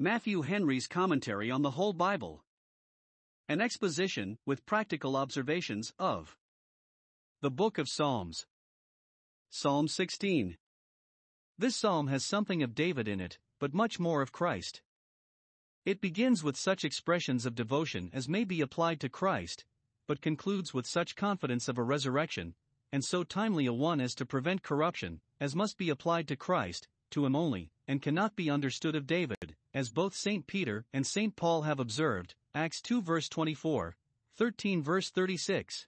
Matthew Henry's Commentary on the Whole Bible. An exposition, with practical observations, of the Book of Psalms. Psalm 16. This psalm has something of David in it, but much more of Christ. It begins with such expressions of devotion as may be applied to Christ, but concludes with such confidence of a resurrection, and so timely a one as to prevent corruption, as must be applied to Christ, to him only, and cannot be understood of David, as both St. Peter and St. Paul have observed, Acts 2 verse 24, 13 verse 36.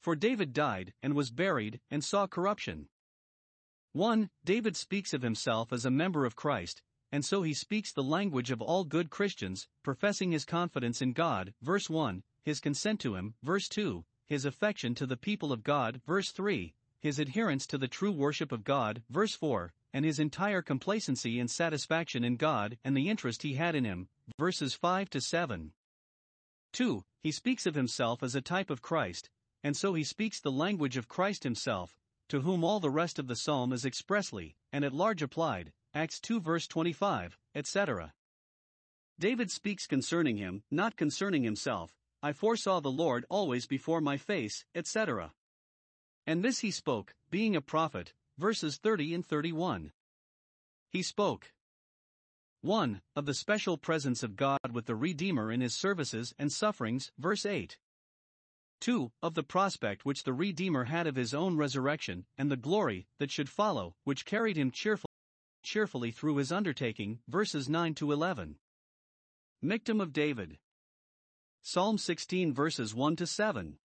For David died, and was buried, and saw corruption. 1. David speaks of himself as a member of Christ, and so he speaks the language of all good Christians, professing his confidence in God, verse 1, his consent to him, verse 2, his affection to the people of God, verse 3, his adherence to the true worship of God, verse 4, and his entire complacency and satisfaction in God and the interest he had in him, verses 5 to 7. 2. He speaks of himself as a type of Christ, and so he speaks the language of Christ himself, to whom all the rest of the psalm is expressly and at large applied, Acts 2 verse 25, etc. David speaks concerning him, not concerning himself, I foresaw the Lord always before my face, etc. And this he spoke, being a prophet, verses 30 and 31. He spoke 1. Of the special presence of God with the Redeemer in his services and sufferings, verse 8. 2. Of the prospect which the Redeemer had of his own resurrection, and the glory that should follow, which carried him cheerful, cheerfully through his undertaking, verses 9 to 11. Michtam of David. Psalm 16 verses 1 to 7.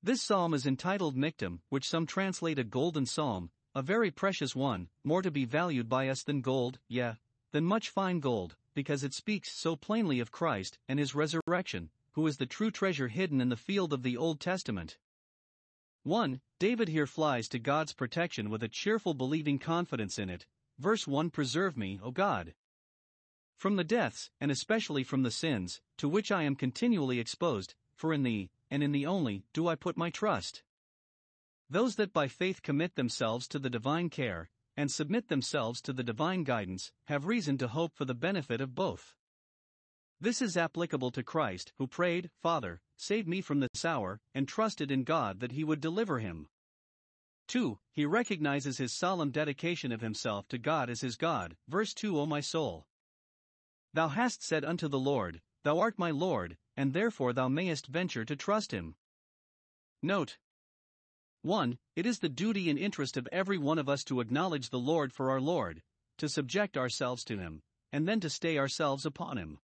This psalm is entitled Michtam, which some translate a golden psalm, a very precious one, more to be valued by us than gold, yea, than much fine gold, because it speaks so plainly of Christ and his resurrection, who is the true treasure hidden in the field of the Old Testament. 1. David here flies to God's protection with a cheerful believing confidence in it. Verse 1 Preserve me, O God. From the deaths, and especially from the sins, to which I am continually exposed, for in thee, and in the only, do I put my trust. Those that by faith commit themselves to the divine care, and submit themselves to the divine guidance, have reason to hope for the benefit of both. This is applicable to Christ, who prayed, Father, save me from this hour, and trusted in God that he would deliver him. 2. He recognizes his solemn dedication of himself to God as his God. Verse 2 O my soul! Thou hast said unto the Lord, Thou art my Lord, and therefore thou mayest venture to trust him. Note 1. It is the duty and interest of every one of us to acknowledge the Lord for our Lord, to subject ourselves to him, and then to stay ourselves upon him.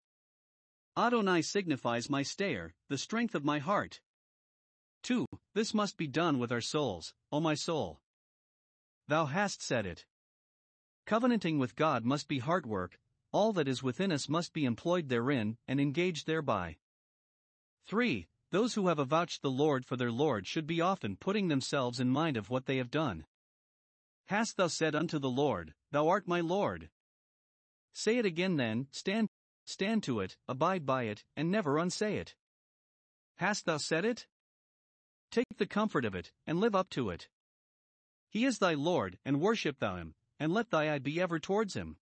Adonai signifies my stayer, the strength of my heart. 2. This must be done with our souls, O my soul. Thou hast said it. Covenanting with God must be heart work, all that is within us must be employed therein and engaged thereby. 3. Those who have avouched the Lord for their Lord should be often putting themselves in mind of what they have done. Hast thou said unto the Lord, Thou art my Lord? Say it again then, stand, stand to it, abide by it, and never unsay it. Hast thou said it? Take the comfort of it, and live up to it. He is thy Lord, and worship thou him, and let thy eye be ever towards him.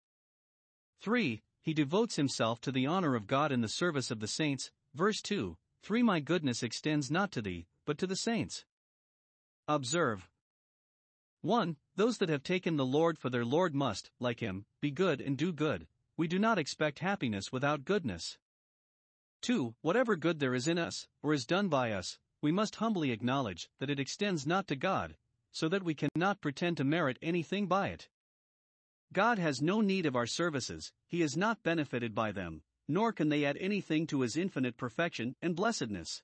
3. He devotes himself to the honor of God in the service of the saints. Verse 2 3 My goodness extends not to thee, but to the saints. Observe 1. Those that have taken the Lord for their Lord must, like him, be good and do good. We do not expect happiness without goodness. 2. Whatever good there is in us, or is done by us, we must humbly acknowledge that it extends not to God, so that we cannot pretend to merit anything by it. God has no need of our services, He is not benefited by them, nor can they add anything to his infinite perfection and blessedness.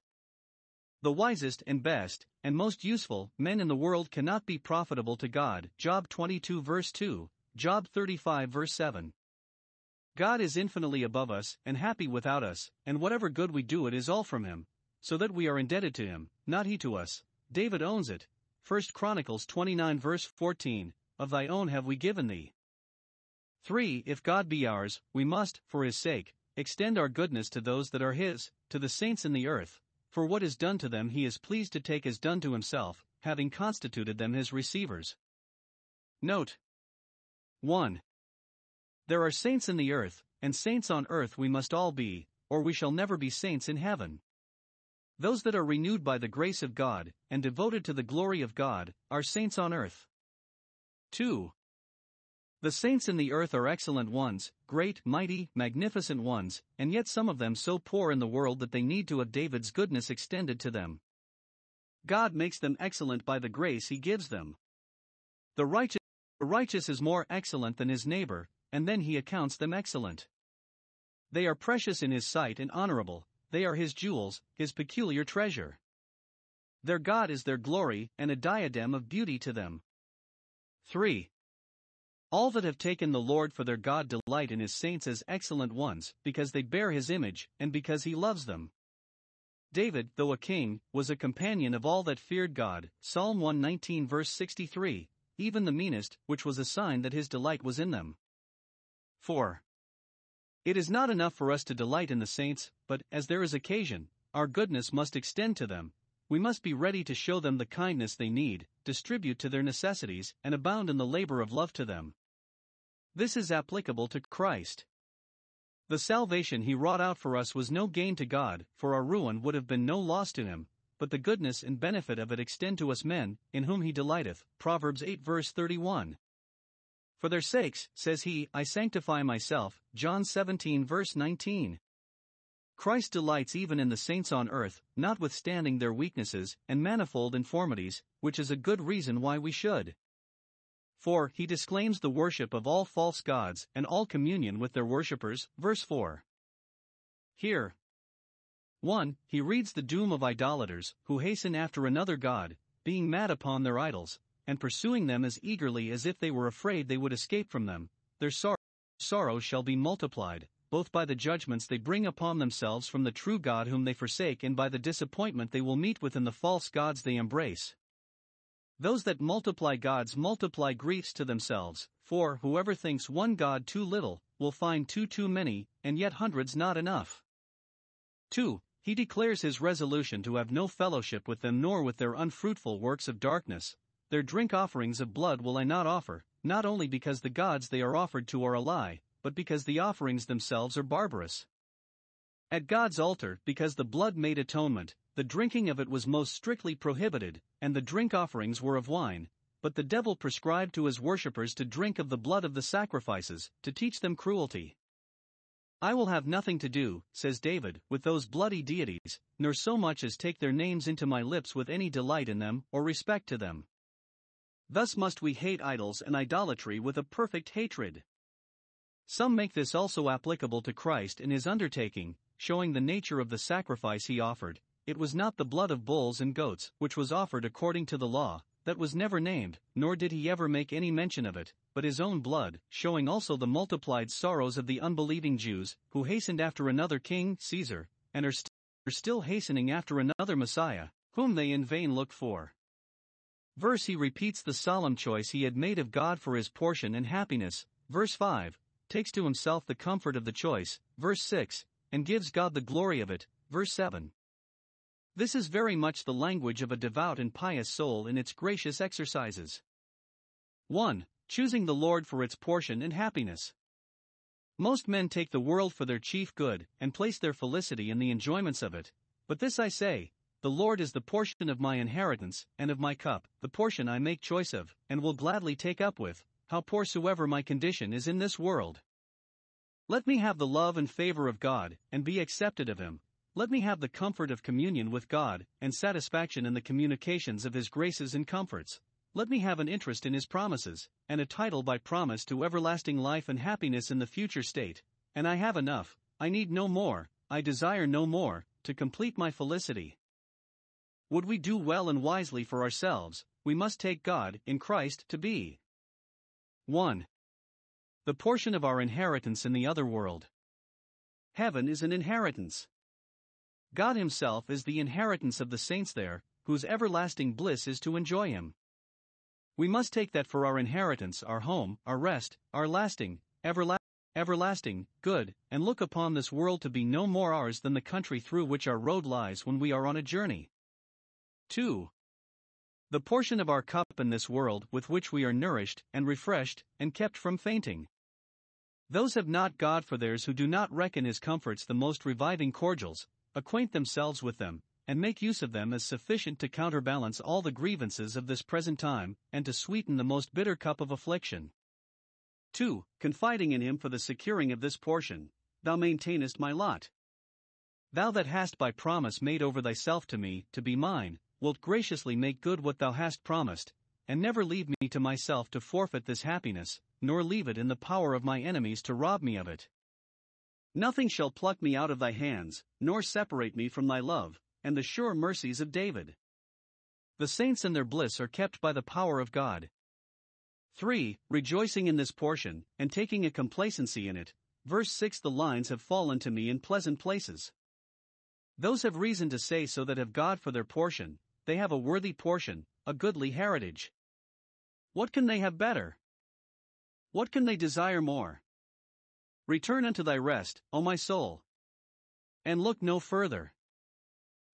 The wisest and best, and most useful, men in the world cannot be profitable to God. Job 22 verse 2, Job 35 verse 7. God is infinitely above us and happy without us, and whatever good we do it is all from Him, so that we are indebted to Him, not He to us. David owns it. 1 Chronicles 29 verse 14, Of thy own have we given thee. 3. If God be ours, we must, for His sake, extend our goodness to those that are his, to the saints in the earth, for what is done to them he is pleased to take as done to himself, having constituted them his receivers. Note 1. There are saints in the earth, and saints on earth we must all be, or we shall never be saints in heaven. Those that are renewed by the grace of God, and devoted to the glory of God, are saints on earth. 2. The saints in the earth are excellent ones, great, mighty, magnificent ones, and yet some of them so poor in the world that they need to have David's goodness extended to them. God makes them excellent by the grace he gives them. The righteous, the righteous is more excellent than his neighbor, and then he accounts them excellent. They are precious in his sight and honorable, they are his jewels, his peculiar treasure. Their God is their glory, and a diadem of beauty to them. 3. All that have taken the Lord for their God delight in his saints as excellent ones, because they bear his image, and because he loves them. David, though a king, was a companion of all that feared God, Psalm 119 verse 63, even the meanest, which was a sign that his delight was in them. 4. It is not enough for us to delight in the saints, but, as there is occasion, our goodness must extend to them. We must be ready to show them the kindness they need, distribute to their necessities, and abound in the labor of love to them. This is applicable to Christ. The salvation he wrought out for us was no gain to God, for our ruin would have been no loss to him, but the goodness and benefit of it extend to us men, in whom he delighteth. Proverbs 8 verse 31. For their sakes, says he, I sanctify myself. John 17 verse 19. Christ delights even in the saints on earth, notwithstanding their weaknesses and manifold infirmities, which is a good reason why we should. For he disclaims the worship of all false gods and all communion with their worshippers. Verse 4. Here. 1. He reads the doom of idolaters, who hasten after another God, being mad upon their idols, and pursuing them as eagerly as if they were afraid they would escape from them, their sor- sorrow shall be multiplied, both by the judgments they bring upon themselves from the true God whom they forsake and by the disappointment they will meet with in the false gods they embrace. Those that multiply gods multiply griefs to themselves, for whoever thinks one God too little, will find two too many, and yet hundreds not enough. 2. He declares his resolution to have no fellowship with them nor with their unfruitful works of darkness, their drink offerings of blood will I not offer, not only because the gods they are offered to are a lie, but because the offerings themselves are barbarous. At God's altar, because the blood made atonement, the drinking of it was most strictly prohibited, and the drink offerings were of wine, but the devil prescribed to his worshippers to drink of the blood of the sacrifices, to teach them cruelty. I will have nothing to do, says David, with those bloody deities, nor so much as take their names into my lips with any delight in them, or respect to them. Thus must we hate idols and idolatry with a perfect hatred. Some make this also applicable to Christ in his undertaking, showing the nature of the sacrifice he offered. It was not the blood of bulls and goats, which was offered according to the law, that was never named, nor did he ever make any mention of it, but his own blood, showing also the multiplied sorrows of the unbelieving Jews, who hastened after another king, Caesar, and are, st- are still hastening after another Messiah, whom they in vain look for verse he repeats the solemn choice he had made of God for his portion and happiness. Verse 5 takes to himself the comfort of the choice. Verse 6 and gives God the glory of it. Verse 7. This is very much the language of a devout and pious soul in its gracious exercises. 1. Choosing the Lord for its portion and happiness. Most men take the world for their chief good, and place their felicity in the enjoyments of it. But this I say the Lord is the portion of my inheritance, and of my cup, the portion I make choice of, and will gladly take up with, how poor soever my condition is in this world. Let me have the love and favor of God, and be accepted of Him. Let me have the comfort of communion with God, and satisfaction in the communications of His graces and comforts. Let me have an interest in His promises, and a title by promise to everlasting life and happiness in the future state. And I have enough, I need no more, I desire no more, to complete my felicity. Would we do well and wisely for ourselves, we must take God, in Christ, to be 1. The portion of our inheritance in the other world. Heaven is an inheritance. God Himself is the inheritance of the saints there, whose everlasting bliss is to enjoy Him. We must take that for our inheritance, our home, our rest, our lasting, everla- everlasting, good, and look upon this world to be no more ours than the country through which our road lies when we are on a journey. 2. The portion of our cup in this world with which we are nourished and refreshed and kept from fainting. Those have not God for theirs who do not reckon his comforts the most reviving cordials, acquaint themselves with them, and make use of them as sufficient to counterbalance all the grievances of this present time, and to sweeten the most bitter cup of affliction. 2. Confiding in him for the securing of this portion, thou maintainest my lot. Thou that hast by promise made over thyself to me, to be mine, wilt graciously make good what thou hast promised, and never leave me to myself to forfeit this happiness, nor leave it in the power of my enemies to rob me of it. Nothing shall pluck me out of thy hands, nor separate me from thy love, and the sure mercies of David. The saints in their bliss are kept by the power of God. 3. Rejoicing in this portion, and taking a complacency in it. Verse 6 The lines have fallen to me in pleasant places. Those have reason to say so that have God for their portion, they have a worthy portion, a goodly heritage. What can they have better? What can they desire more? Return unto thy rest, O my soul. And look no further.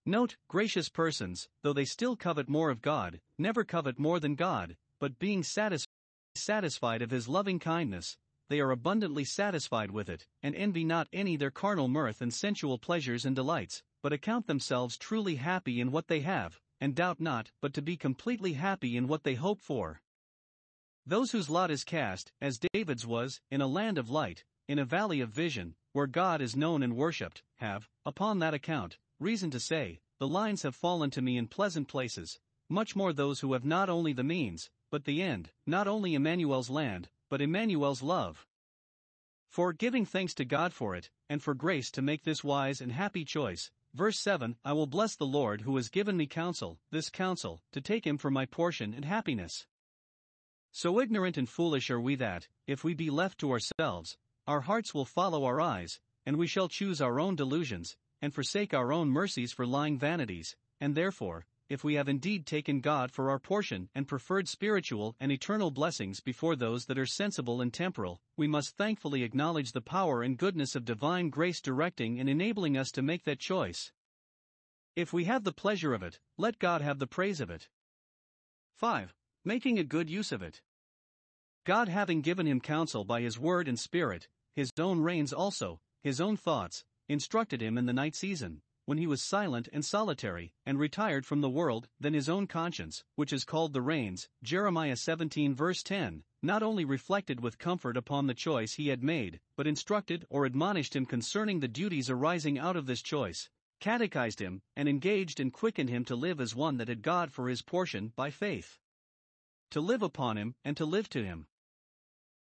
Note, gracious persons, though they still covet more of God, never covet more than God, but being satis- satisfied of his loving kindness, they are abundantly satisfied with it, and envy not any their carnal mirth and sensual pleasures and delights, but account themselves truly happy in what they have, and doubt not but to be completely happy in what they hope for. Those whose lot is cast, as David's was, in a land of light, in a valley of vision, where God is known and worshipped, have, upon that account, reason to say, The lines have fallen to me in pleasant places, much more those who have not only the means, but the end, not only Emmanuel's land, but Emmanuel's love. For giving thanks to God for it, and for grace to make this wise and happy choice. Verse 7 I will bless the Lord who has given me counsel, this counsel, to take him for my portion and happiness. So ignorant and foolish are we that, if we be left to ourselves, our hearts will follow our eyes, and we shall choose our own delusions, and forsake our own mercies for lying vanities, and therefore, if we have indeed taken God for our portion and preferred spiritual and eternal blessings before those that are sensible and temporal, we must thankfully acknowledge the power and goodness of divine grace directing and enabling us to make that choice. If we have the pleasure of it, let God have the praise of it. 5 making a good use of it. God having given him counsel by his word and spirit, his own reins also, his own thoughts, instructed him in the night season, when he was silent and solitary, and retired from the world, then his own conscience, which is called the reins, Jeremiah 17 verse 10, not only reflected with comfort upon the choice he had made, but instructed or admonished him concerning the duties arising out of this choice, catechized him, and engaged and quickened him to live as one that had God for his portion by faith to live upon him, and to live to him.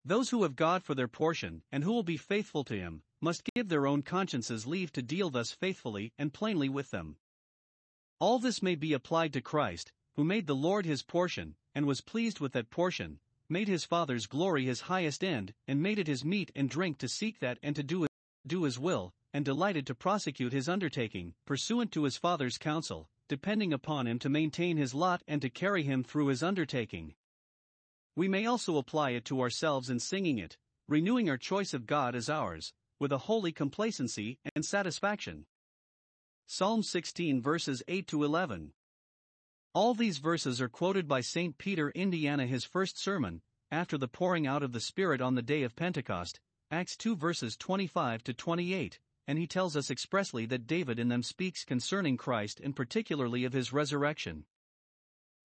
Those who have God for their portion, and who will be faithful to him, must give their own consciences leave to deal thus faithfully and plainly with them. All this may be applied to Christ, who made the Lord his portion, and was pleased with that portion, made his Father's glory his highest end, and made it his meat and drink to seek that and to do, it, do his will, and delighted to prosecute his undertaking, pursuant to his Father's counsel, depending upon him to maintain his lot and to carry him through his undertaking. We may also apply it to ourselves in singing it, renewing our choice of God as ours, with a holy complacency and satisfaction. Psalm 16 verses 8 to 11. All these verses are quoted by St. Peter Indiana his first sermon, after the pouring out of the Spirit on the day of Pentecost, Acts 2 verses 25 to 28, and he tells us expressly that David in them speaks concerning Christ and particularly of his resurrection.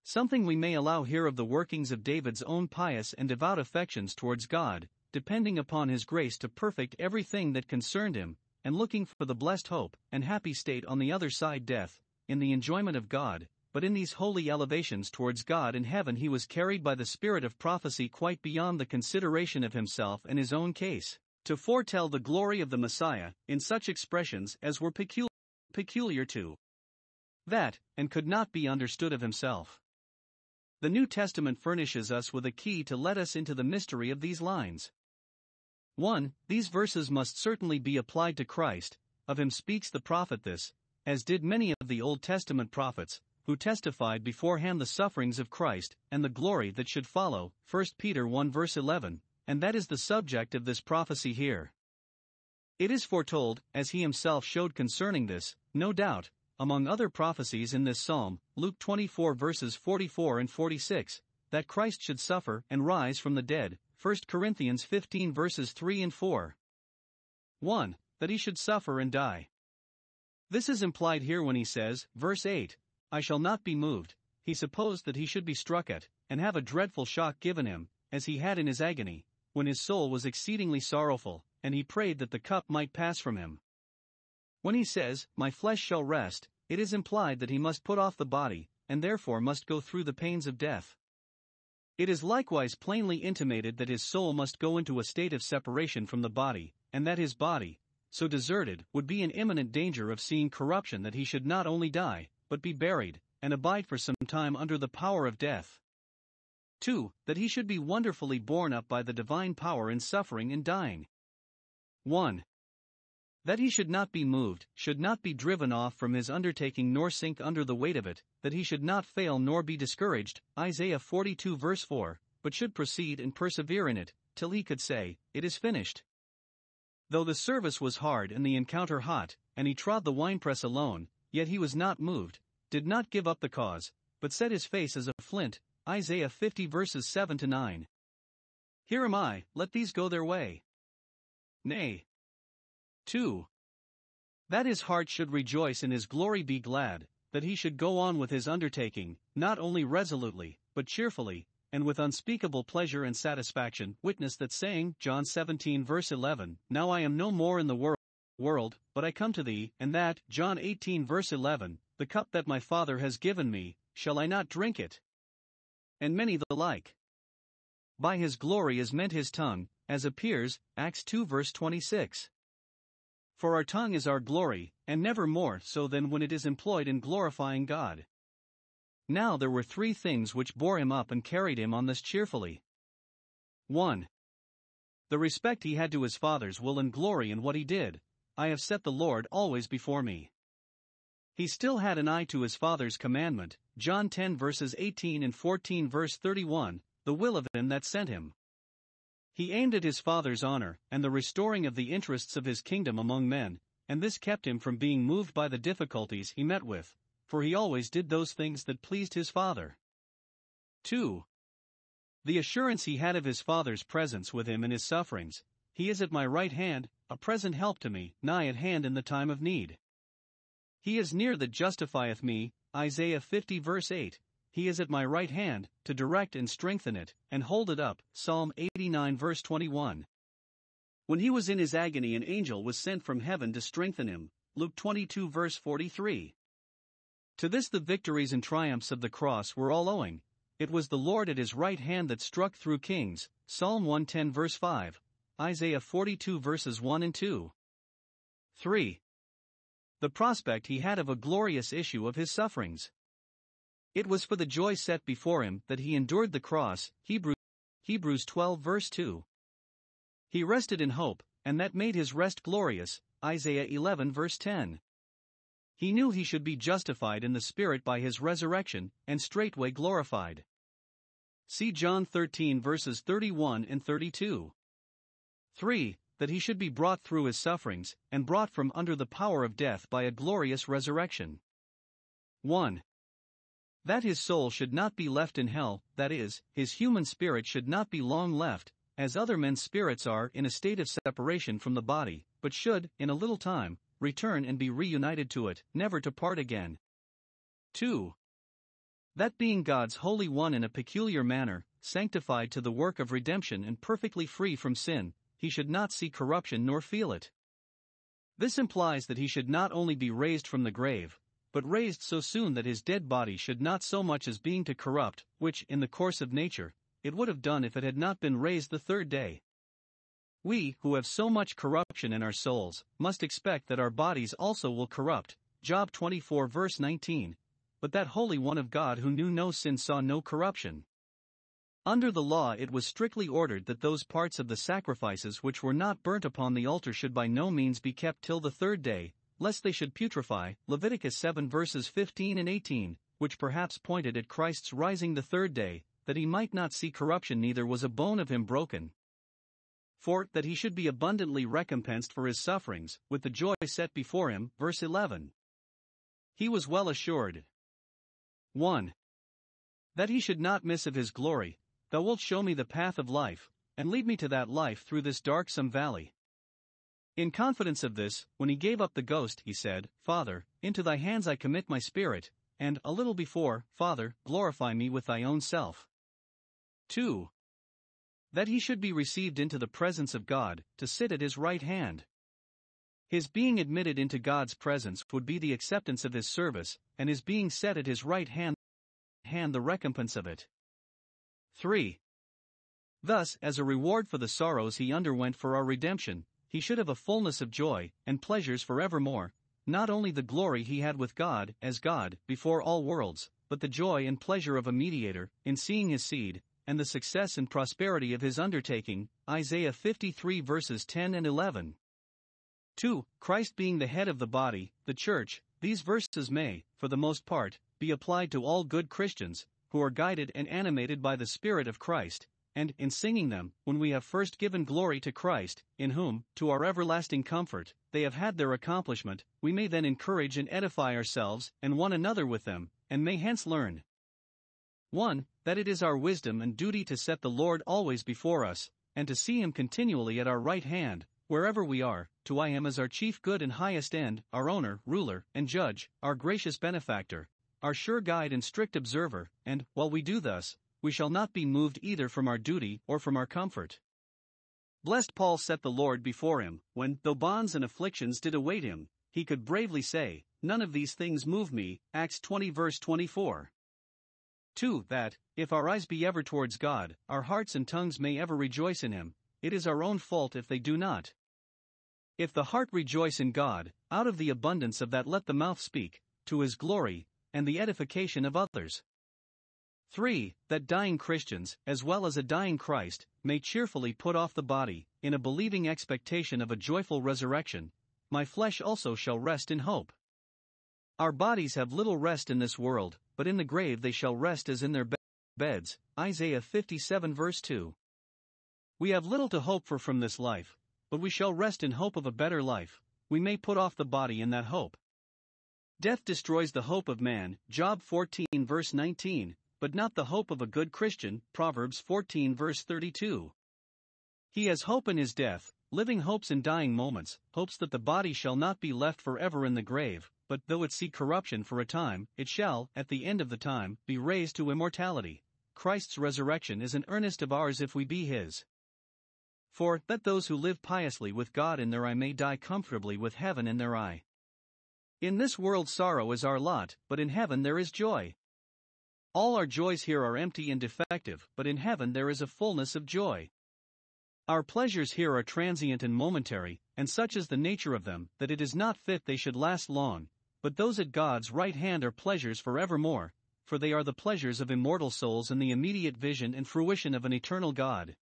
Something we may allow here of the workings of David's own pious and devout affections towards God, depending upon his grace to perfect everything that concerned him, and looking for the blessed hope and happy state on the other side death, in the enjoyment of God, but in these holy elevations towards God in heaven he was carried by the spirit of prophecy quite beyond the consideration of himself and his own case to foretell the glory of the Messiah, in such expressions as were peculiar, peculiar to that, and could not be understood of himself. The New Testament furnishes us with a key to let us into the mystery of these lines. 1. These verses must certainly be applied to Christ, of him speaks the prophet this, as did many of the Old Testament prophets, who testified beforehand the sufferings of Christ and the glory that should follow. 1 Peter 1 verse 11, and that is the subject of this prophecy here. It is foretold, as he himself showed concerning this, no doubt, among other prophecies in this psalm, Luke 24 verses 44 and 46, that Christ should suffer and rise from the dead. 1 Corinthians 15 verses 3 and 4. 1. That he should suffer and die. This is implied here when he says, verse 8, I shall not be moved. He supposed that he should be struck at, and have a dreadful shock given him, as he had in his agony, when his soul was exceedingly sorrowful, and he prayed that the cup might pass from him. When he says, My flesh shall rest, it is implied that he must put off the body, and therefore must go through the pains of death. It is likewise plainly intimated that his soul must go into a state of separation from the body, and that his body, so deserted, would be in imminent danger of seeing corruption that he should not only die, but be buried, and abide for some time under the power of death. 2. That he should be wonderfully borne up by the divine power in suffering and dying. 1. That he should not be moved, should not be driven off from his undertaking nor sink under the weight of it, that he should not fail nor be discouraged, Isaiah 42 verse 4, but should proceed and persevere in it, till he could say, It is finished. Though the service was hard and the encounter hot, and he trod the winepress alone, yet he was not moved, did not give up the cause, but set his face as a flint, Isaiah 50 verses 7 to 9. Here am I, let these go their way. Nay, 2. That his heart should rejoice and his glory be glad, that he should go on with his undertaking, not only resolutely, but cheerfully, and with unspeakable pleasure and satisfaction. Witness that saying, John 17 verse 11, Now I am no more in the world, world, but I come to thee, and that, John 18 verse 11, The cup that my Father has given me, shall I not drink it? And many the like. By his glory is meant his tongue, as appears, Acts 2 verse 26. For our tongue is our glory, and never more so than when it is employed in glorifying God. Now there were three things which bore him up and carried him on this cheerfully. 1. The respect he had to his father's will and glory in what he did. I have set the Lord always before me. He still had an eye to his father's commandment, John 10 verses 18 and 14 verse 31, the will of him that sent him. He aimed at his father's honor and the restoring of the interests of his kingdom among men, and this kept him from being moved by the difficulties he met with, for he always did those things that pleased his father. 2. The assurance he had of his father's presence with him in his sufferings, he is at my right hand, a present help to me, nigh at hand in the time of need. He is near that justifieth me, Isaiah 50 verse 8, he is at my right hand, to direct and strengthen it, and hold it up. Psalm 89 verse 21. When he was in his agony, an angel was sent from heaven to strengthen him. Luke 22 verse 43. To this the victories and triumphs of the cross were all owing. It was the Lord at his right hand that struck through kings. Psalm 110 verse 5. Isaiah 42 verses 1 and 2. 3. The prospect he had of a glorious issue of his sufferings. It was for the joy set before him that he endured the cross, Hebrews, Hebrews 12 verse 2. He rested in hope, and that made his rest glorious, Isaiah 11 verse 10. He knew he should be justified in the Spirit by his resurrection, and straightway glorified. See John 13 verses 31 and 32. 3. That he should be brought through his sufferings, and brought from under the power of death by a glorious resurrection. 1. That his soul should not be left in hell, that is, his human spirit should not be long left, as other men's spirits are in a state of separation from the body, but should, in a little time, return and be reunited to it, never to part again. 2. That being God's Holy One in a peculiar manner, sanctified to the work of redemption and perfectly free from sin, he should not see corruption nor feel it. This implies that he should not only be raised from the grave, but raised so soon that his dead body should not so much as being to corrupt, which, in the course of nature, it would have done if it had not been raised the third day. We, who have so much corruption in our souls, must expect that our bodies also will corrupt. Job 24 verse 19. But that Holy One of God who knew no sin saw no corruption. Under the law, it was strictly ordered that those parts of the sacrifices which were not burnt upon the altar should by no means be kept till the third day, lest they should putrefy, Leviticus 7 verses 15 and 18, which perhaps pointed at Christ's rising the third day, that he might not see corruption, neither was a bone of him broken. For, that he should be abundantly recompensed for his sufferings, with the joy set before him, verse 11. He was well assured. 1. That he should not miss of his glory, thou wilt show me the path of life, and lead me to that life through this darksome valley. In confidence of this, when he gave up the ghost, he said, Father, into thy hands I commit my spirit, and, a little before, Father, glorify me with thy own self. 2. That he should be received into the presence of God, to sit at his right hand. His being admitted into God's presence would be the acceptance of his service, and his being set at his right hand, hand the recompense of it. 3. Thus, as a reward for the sorrows he underwent for our redemption, he should have a fullness of joy and pleasures forevermore, not only the glory he had with God, as God, before all worlds, but the joy and pleasure of a mediator, in seeing his seed, and the success and prosperity of his undertaking. Isaiah 53 verses 10 and 11. 2. Christ being the head of the body, the church, these verses may, for the most part, be applied to all good Christians, who are guided and animated by the Spirit of Christ, and, in singing them, when we have first given glory to Christ, in whom, to our everlasting comfort, they have had their accomplishment, we may then encourage and edify ourselves and one another with them, and may hence learn 1. That it is our wisdom and duty to set the Lord always before us, and to see Him continually at our right hand, wherever we are, to eye Him as our chief good and highest end, our owner, ruler, and judge, our gracious benefactor, our sure guide and strict observer, and, while we do thus, we shall not be moved either from our duty or from our comfort. Blessed Paul set the Lord before him, when, though bonds and afflictions did await him, he could bravely say, None of these things move me. Acts 20 verse 24. 2. That, if our eyes be ever towards God, our hearts and tongues may ever rejoice in Him, it is our own fault if they do not. If the heart rejoice in God, out of the abundance of that let the mouth speak, to His glory, and the edification of others. 3. That dying Christians, as well as a dying Christ, may cheerfully put off the body, in a believing expectation of a joyful resurrection. My flesh also shall rest in hope. Our bodies have little rest in this world, but in the grave they shall rest as in their be- beds. Isaiah 57 verse 2. We have little to hope for from this life, but we shall rest in hope of a better life. We may put off the body in that hope. Death destroys the hope of man. Job 14 verse 19 but not the hope of a good Christian. Proverbs 14 verse 32. He has hope in his death, living hopes in dying moments, hopes that the body shall not be left forever in the grave, but though it see corruption for a time, it shall, at the end of the time, be raised to immortality. Christ's resurrection is an earnest of ours if we be his. For, that those who live piously with God in their eye may die comfortably with heaven in their eye. In this world sorrow is our lot, but in heaven there is joy. All our joys here are empty and defective, but in heaven there is a fullness of joy. Our pleasures here are transient and momentary, and such is the nature of them, that it is not fit they should last long, but those at God's right hand are pleasures for evermore, for they are the pleasures of immortal souls in the immediate vision and fruition of an eternal God.